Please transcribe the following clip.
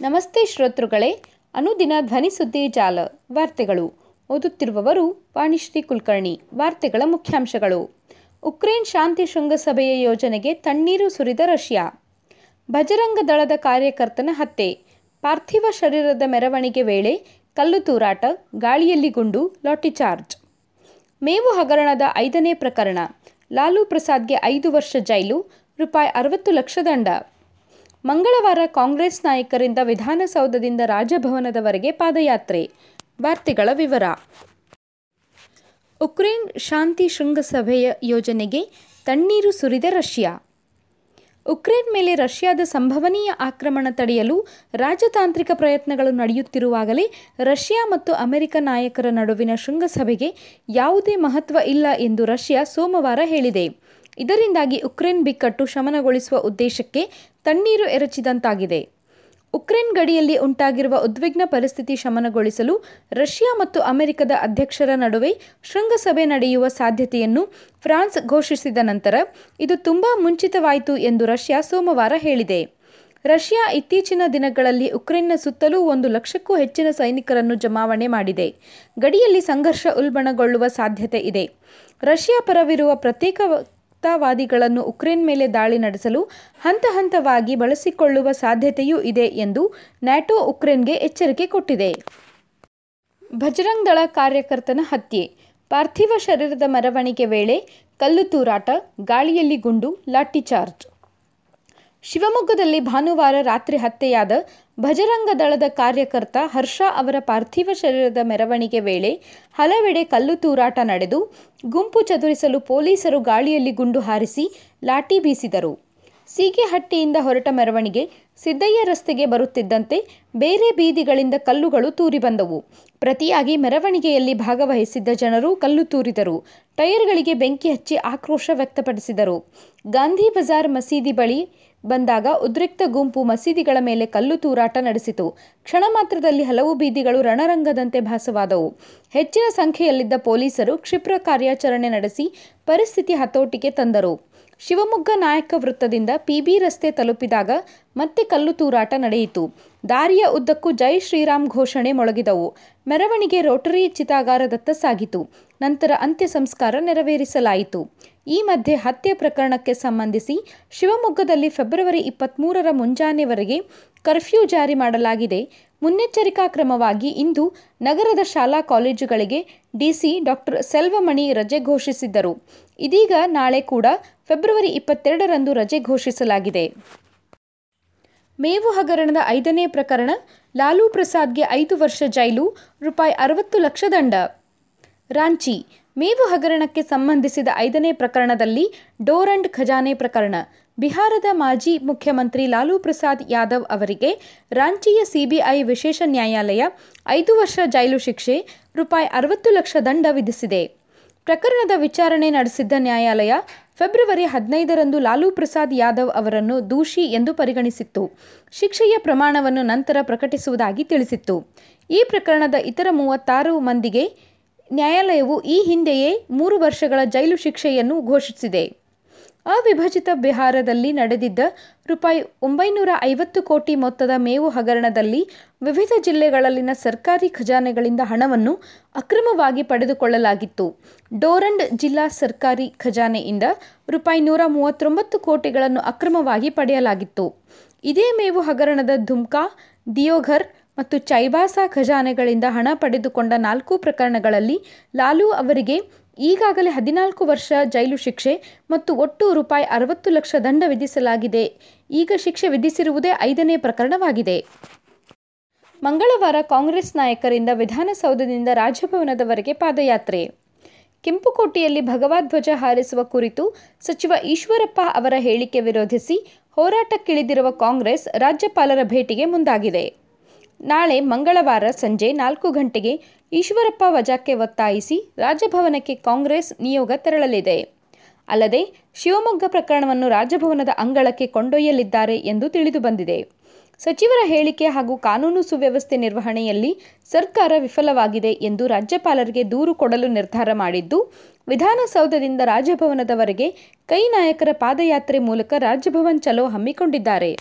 ನಮಸ್ತೆ ಶ್ರೋತೃಗಳೇ, ಅನುದಿನ ಧ್ವನಿ ಸುದ್ದಿ ಜಾಲ, ವಾರ್ತೆಗಳು. ಓದುತ್ತಿರುವವರು ವಾಣಿಶ್ರೀ ಕುಲಕರ್ಣಿ, ವಾರ್ತೆಗಳ ಮುಖ್ಯಾಂಶಗಳು. ಉಕ್ರೇನ್ ಶಾಂತಿ ಶೃಂಗಸಭೆಯ ಯೋಜನೆಗೆ ತಣ್ಣೀರು ಸುರಿದ ರಷ್ಯಾ. ಭಜರಂಗ ದಳದ ಕಾರ್ಯಕರ್ತನ ಹತ್ಯೆ. ಪಾರ್ಥಿವ ಶರೀರದ ಮೆರವಣಿಗೆ ವೇಳೆ ಕಲ್ಲು ತೂರಾಟ, ಗಾಳಿಯಲ್ಲಿ ಗುಂಡು ಲಾಠಿಚಾರ್ಜ್ ಮೇವು ಹಗರಣದ ಐದನೇ ಪ್ರಕರಣ. ಲಾಲು ಪ್ರಸಾದ್ಗೆ ಐದು ವರ್ಷ ಜೈಲು, ರೂಪಾಯಿ ಅರವತ್ತು ಲಕ್ಷ ದಂಡ. ಮಂಗಳವಾರ ಕಾಂಗ್ರೆಸ್ ನಾಯಕರಿಂದ ವಿಧಾನಸೌಧದಿಂದ ರಾಜಭವನದವರೆಗೆ ಪಾದಯಾತ್ರೆ. ವಾರ್ತೆಗಳ ವಿವರ. ಉಕ್ರೇನ್ ಶಾಂತಿ ಶೃಂಗಸಭೆಯ ಯೋಜನೆಗೆ ತಣ್ಣೀರು ಸುರಿದ ರಷ್ಯಾ. ಉಕ್ರೇನ್ ಮೇಲೆ ರಷ್ಯಾದ ಸಂಭವನೀಯ ಆಕ್ರಮಣ ತಡೆಯಲು ರಾಜತಾಂತ್ರಿಕ ಪ್ರಯತ್ನಗಳು ನಡೆಯುತ್ತಿರುವಾಗಲೇ ರಷ್ಯಾ ಮತ್ತು ಅಮೆರಿಕ ನಾಯಕರ ನಡುವಿನ ಶೃಂಗಸಭೆಗೆ ಯಾವುದೇ ಮಹತ್ವ ಇಲ್ಲ ಎಂದು ರಷ್ಯಾ ಸೋಮವಾರ ಹೇಳಿದೆ. ಇದರಿಂದಾಗಿ ಉಕ್ರೇನ್ ಬಿಕ್ಕಟ್ಟು ಶಮನಗೊಳಿಸುವ ಉದ್ದೇಶಕ್ಕೆ ತಣ್ಣೀರು ಎರಚಿದಂತಾಗಿದೆ. ಉಕ್ರೇನ್ ಗಡಿಯಲ್ಲಿ ಉಂಟಾಗಿರುವ ಉದ್ವಿಗ್ನ ಪರಿಸ್ಥಿತಿ ಶಮನಗೊಳಿಸಲು ರಷ್ಯಾ ಮತ್ತು ಅಮೆರಿಕದ ಅಧ್ಯಕ್ಷರ ನಡುವೆ ಶೃಂಗಸಭೆ ನಡೆಯುವ ಸಾಧ್ಯತೆಯನ್ನು ಫ್ರಾನ್ಸ್ ಘೋಷಿಸಿದ ನಂತರ ಇದು ತುಂಬಾ ಮುಂಚಿತವಾಯಿತು ಎಂದು ರಷ್ಯಾ ಸೋಮವಾರ ಹೇಳಿದೆ. ರಷ್ಯಾ ಇತ್ತೀಚಿನ ದಿನಗಳಲ್ಲಿ ಉಕ್ರೇನ್ನ ಸುತ್ತಲೂ ಒಂದು ಲಕ್ಷಕ್ಕೂ ಹೆಚ್ಚಿನ ಸೈನಿಕರನ್ನು ಜಮಾವಣೆ ಮಾಡಿದೆ. ಗಡಿಯಲ್ಲಿ ಸಂಘರ್ಷ ಉಲ್ಬಣಗೊಳ್ಳುವ ಸಾಧ್ಯತೆ ಇದೆ. ರಷ್ಯಾ ಪರವಿರುವ ಪ್ರತ್ಯೇಕತಾವಾದಿಗಳನ್ನು ಉಕ್ರೇನ್ ಮೇಲೆ ದಾಳಿ ನಡೆಸಲು ಹಂತ ಹಂತವಾಗಿ ಬಳಸಿಕೊಳ್ಳುವ ಸಾಧ್ಯತೆಯೂ ಇದೆ ಎಂದು ನ್ಯಾಟೋ ಉಕ್ರೇನ್ಗೆ ಎಚ್ಚರಿಕೆ ಕೊಟ್ಟಿದೆ. ಭಜರಂಗ್ ದಳ ಕಾರ್ಯಕರ್ತನ ಹತ್ಯೆ. ಪಾರ್ಥಿವ ಶರೀರದ ಮೆರವಣಿಗೆ ವೇಳೆ ಕಲ್ಲು ತೂರಾಟ, ಗಾಳಿಯಲ್ಲಿ ಗುಂಡು ಲಾಠಿಚಾರ್ಜ್ ಶಿವಮೊಗ್ಗದಲ್ಲಿ ಭಾನುವಾರ ರಾತ್ರಿ ಹತ್ಯೆಯಾದ ಭಜರಂಗ ದಳದ ಕಾರ್ಯಕರ್ತ ಹರ್ಷ ಅವರ ಪಾರ್ಥಿವ ಶರೀರದ ಮೆರವಣಿಗೆ ವೇಳೆ ಹಲವೆಡೆ ಕಲ್ಲು ತೂರಾಟ ನಡೆದು ಗುಂಪು ಚದುರಿಸಲು ಪೊಲೀಸರು ಗಾಳಿಯಲ್ಲಿ ಗುಂಡು ಹಾರಿಸಿ ಲಾಠಿ ಬೀಸಿದರು. ಸೀಗೆಹಟ್ಟಿಯಿಂದ ಹೊರಟ ಮೆರವಣಿಗೆ ಸಿದ್ದಯ್ಯ ರಸ್ತೆಗೆ ಬರುತ್ತಿದ್ದಂತೆ ಬೇರೆ ಬೀದಿಗಳಿಂದ ಕಲ್ಲುಗಳು ತೂರಿ ಬಂದವು. ಪ್ರತಿಯಾಗಿ ಮೆರವಣಿಗೆಯಲ್ಲಿ ಭಾಗವಹಿಸಿದ್ದ ಜನರು ಕಲ್ಲು ತೂರಿದರು. ಟೈರ್ಗಳಿಗೆ ಬೆಂಕಿ ಹಚ್ಚಿ ಆಕ್ರೋಶ ವ್ಯಕ್ತಪಡಿಸಿದರು. ಗಾಂಧಿ ಬಜಾರ್ ಮಸೀದಿ ಬಳಿ ಬಂದಾಗ ಉದ್ರಿಕ್ತ ಗುಂಪು ಮಸೀದಿಗಳ ಮೇಲೆ ಕಲ್ಲು ತೂರಾಟ ನಡೆಸಿತು. ಕ್ಷಣ ಮಾತ್ರದಲ್ಲಿ ಹಲವು ಬೀದಿಗಳು ರಣರಂಗದಂತೆ ಭಾಸವಾದವು. ಹೆಚ್ಚಿನ ಸಂಖ್ಯೆಯಲ್ಲಿದ್ದ ಪೊಲೀಸರು ಕ್ಷಿಪ್ರ ಕಾರ್ಯಾಚರಣೆ ನಡೆಸಿ ಪರಿಸ್ಥಿತಿ ಹತೋಟಿಗೆ ತಂದರು. ಶಿವಮೊಗ್ಗ ನಾಯಕ ವೃತ್ತದಿಂದ ಪಿಬಿ ರಸ್ತೆ ತಲುಪಿದಾಗ ಮತ್ತೆ ಕಲ್ಲು ತೂರಾಟ ನಡೆಯಿತು. ದಾರಿಯ ಉದ್ದಕ್ಕೂ ಜೈ ಶ್ರೀರಾಮ್ ಘೋಷಣೆ ಮೊಳಗಿದವು. ಮೆರವಣಿಗೆ ರೋಟರಿ ಚಿತಾಗಾರದತ್ತ ಸಾಗಿತು. ನಂತರ ಅಂತ್ಯ ಸಂಸ್ಕಾರ ನೆರವೇರಿಸಲಾಯಿತು. ಈ ಮಧ್ಯೆ ಹತ್ಯೆ ಪ್ರಕರಣಕ್ಕೆ ಸಂಬಂಧಿಸಿ ಶಿವಮೊಗ್ಗದಲ್ಲಿ ಫೆಬ್ರವರಿ ಇಪ್ಪತ್ತ್ಮೂರರ ಮುಂಜಾನೆವರೆಗೆ ಕರ್ಫ್ಯೂ ಜಾರಿ ಮಾಡಲಾಗಿದೆ. ಮುನ್ನೆಚ್ಚರಿಕಾ ಕ್ರಮವಾಗಿ ಇಂದು ನಗರದ ಶಾಲಾ ಕಾಲೇಜುಗಳಿಗೆ ಡಿಸಿ ಡಾಕ್ಟರ್ ಸೆಲ್ವಮಣಿ ರಜೆ ಘೋಷಿಸಿದ್ದರು. ಇದೀಗ ನಾಳೆ ಕೂಡ ಫೆಬ್ರವರಿ ಇಪ್ಪತ್ತೆರಡರಂದು ರಜೆ ಘೋಷಿಸಲಾಗಿದೆ. ಮೇವು ಹಗರಣದ ಐದನೇ ಪ್ರಕರಣ, ಲಾಲು ಪ್ರಸಾದ್ಗೆ ಐದು ವರ್ಷ ಜೈಲು, ರೂಪಾಯಿ ಅರವತ್ತು ಲಕ್ಷ ದಂಡ. ರಾಂಚಿ ಮೇವು ಹಗರಣಕ್ಕೆ ಸಂಬಂಧಿಸಿದ ಐದನೇ ಪ್ರಕರಣದಲ್ಲಿ ಡೋರಂಡ್ ಖಜಾನೆ ಪ್ರಕರಣ. ಬಿಹಾರದ ಮಾಜಿ ಮುಖ್ಯಮಂತ್ರಿ ಲಾಲು ಪ್ರಸಾದ್ ಯಾದವ್ ಅವರಿಗೆ ರಾಂಚಿಯ ಸಿಬಿಐ ವಿಶೇಷ ನ್ಯಾಯಾಲಯ ಐದು ವರ್ಷ ಜೈಲು ಶಿಕ್ಷೆ, ರೂಪಾಯಿ ಅರವತ್ತು ಲಕ್ಷ ದಂಡ ವಿಧಿಸಿದೆ. ಪ್ರಕರಣದ ವಿಚಾರಣೆ ನಡೆಸಿದ್ದ ನ್ಯಾಯಾಲಯ ಫೆಬ್ರವರಿ ಹದಿನೈದರಂದು ಲಾಲೂ ಪ್ರಸಾದ್ ಯಾದವ್ ಅವರನ್ನು ದೂಷಿ ಎಂದು ಪರಿಗಣಿಸಿತ್ತು. ಶಿಕ್ಷೆಯ ಪ್ರಮಾಣವನ್ನು ನಂತರ ಪ್ರಕಟಿಸುವುದಾಗಿ ತಿಳಿಸಿತ್ತು. ಈ ಪ್ರಕರಣದ ಇತರ ಮೂವತ್ತಾರು ಮಂದಿಗೆ ನ್ಯಾಯಾಲಯವು ಈ ಹಿಂದೆಯೇ ಮೂರು ವರ್ಷಗಳ ಜೈಲು ಶಿಕ್ಷೆಯನ್ನು ಘೋಷಿಸಿದೆ. ಅವಿಭಜಿತ ಬಿಹಾರದಲ್ಲಿ ನಡೆದಿದ್ದ ರೂಪಾಯಿ ಒಂಬೈನೂರ ಐವತ್ತು ಕೋಟಿ ಮೊತ್ತದ ಮೇವು ಹಗರಣದಲ್ಲಿ ವಿವಿಧ ಜಿಲ್ಲೆಗಳಲ್ಲಿನ ಸರ್ಕಾರಿ ಖಜಾನೆಗಳಿಂದ ಹಣವನ್ನು ಅಕ್ರಮವಾಗಿ ಪಡೆದುಕೊಳ್ಳಲಾಗಿತ್ತು. ಡೋರಂಡ್ ಜಿಲ್ಲಾ ಸರ್ಕಾರಿ ಖಜಾನೆಯಿಂದ ರೂಪಾಯಿ ನೂರ ಮೂವತ್ತೊಂಬತ್ತು ಕೋಟಿಗಳನ್ನು ಅಕ್ರಮವಾಗಿ ಪಡೆಯಲಾಗಿತ್ತು. ಇದೇ ಮೇವು ಹಗರಣದ ಧುಮ್ಕಾ, ದಿಯೋಘರ್ ಮತ್ತು ಚೈಬಾಸಾ ಖಜಾನೆಗಳಿಂದ ಹಣ ಪಡೆದುಕೊಂಡ ನಾಲ್ಕು ಪ್ರಕರಣಗಳಲ್ಲಿ ಲಾಲು ಅವರಿಗೆ ಈಗಾಗಲೇ ಹದಿನಾಲ್ಕು ವರ್ಷ ಜೈಲು ಶಿಕ್ಷೆ ಮತ್ತು ಒಟ್ಟು ರೂಪಾಯಿ ಅರವತ್ತು ಲಕ್ಷ ದಂಡ ವಿಧಿಸಲಾಗಿದೆ. ಈಗ ಶಿಕ್ಷೆ ವಿಧಿಸಿರುವುದೇ ಐದನೇ ಪ್ರಕರಣವಾಗಿದೆ. ಮಂಗಳವಾರ ಕಾಂಗ್ರೆಸ್ ನಾಯಕರಿಂದ ವಿಧಾನಸೌಧದಿಂದ ರಾಜಭವನದವರೆಗೆ ಪಾದಯಾತ್ರೆ. ಕೆಂಪುಕೋಟೆಯಲ್ಲಿ ಭಗವಧ್ವಜ ಹಾರಿಸುವ ಕುರಿತು ಸಚಿವ ಈಶ್ವರಪ್ಪ ಅವರ ಹೇಳಿಕೆ ವಿರೋಧಿಸಿ ಹೋರಾಟಕ್ಕಿಳಿದಿರುವ ಕಾಂಗ್ರೆಸ್ ರಾಜ್ಯಪಾಲರ ಭೇಟಿಗೆ ಮುಂದಾಗಿದೆ. ನಾಳೆ ಮಂಗಳವಾರ ಸಂಜೆ ನಾಲ್ಕು ಗಂಟೆಗೆ ಈಶ್ವರಪ್ಪ ವಜಾಕ್ಕೆ ಒತ್ತಾಯಿಸಿ ರಾಜಭವನಕ್ಕೆ ಕಾಂಗ್ರೆಸ್ ನಿಯೋಗ ತೆರಳಲಿದೆ. ಅಲ್ಲದೆ ಶಿವಮೊಗ್ಗ ಪ್ರಕರಣವನ್ನು ರಾಜಭವನದ ಅಂಗಳಕ್ಕೆ ಕೊಂಡೊಯ್ಯಲಿದ್ದಾರೆ ಎಂದು ತಿಳಿದುಬಂದಿದೆ ಸಚಿವರ ಹೇಳಿಕೆ ಹಾಗೂ ಕಾನೂನು ಸುವ್ಯವಸ್ಥೆ ನಿರ್ವಹಣೆಯಲ್ಲಿ ಸರ್ಕಾರ ವಿಫಲವಾಗಿದೆ ಎಂದು ರಾಜ್ಯಪಾಲರಿಗೆ ದೂರು ಕೊಡಲು ನಿರ್ಧಾರ ಮಾಡಿದ್ದು, ವಿಧಾನಸೌಧದಿಂದ ರಾಜಭವನದವರೆಗೆ ಕೈ ನಾಯಕರ ಪಾದಯಾತ್ರೆ ಮೂಲಕ ರಾಜಭವನ್ ಚಲೋ ಹಮ್ಮಿಕೊಂಡಿದ್ದಾರೆ.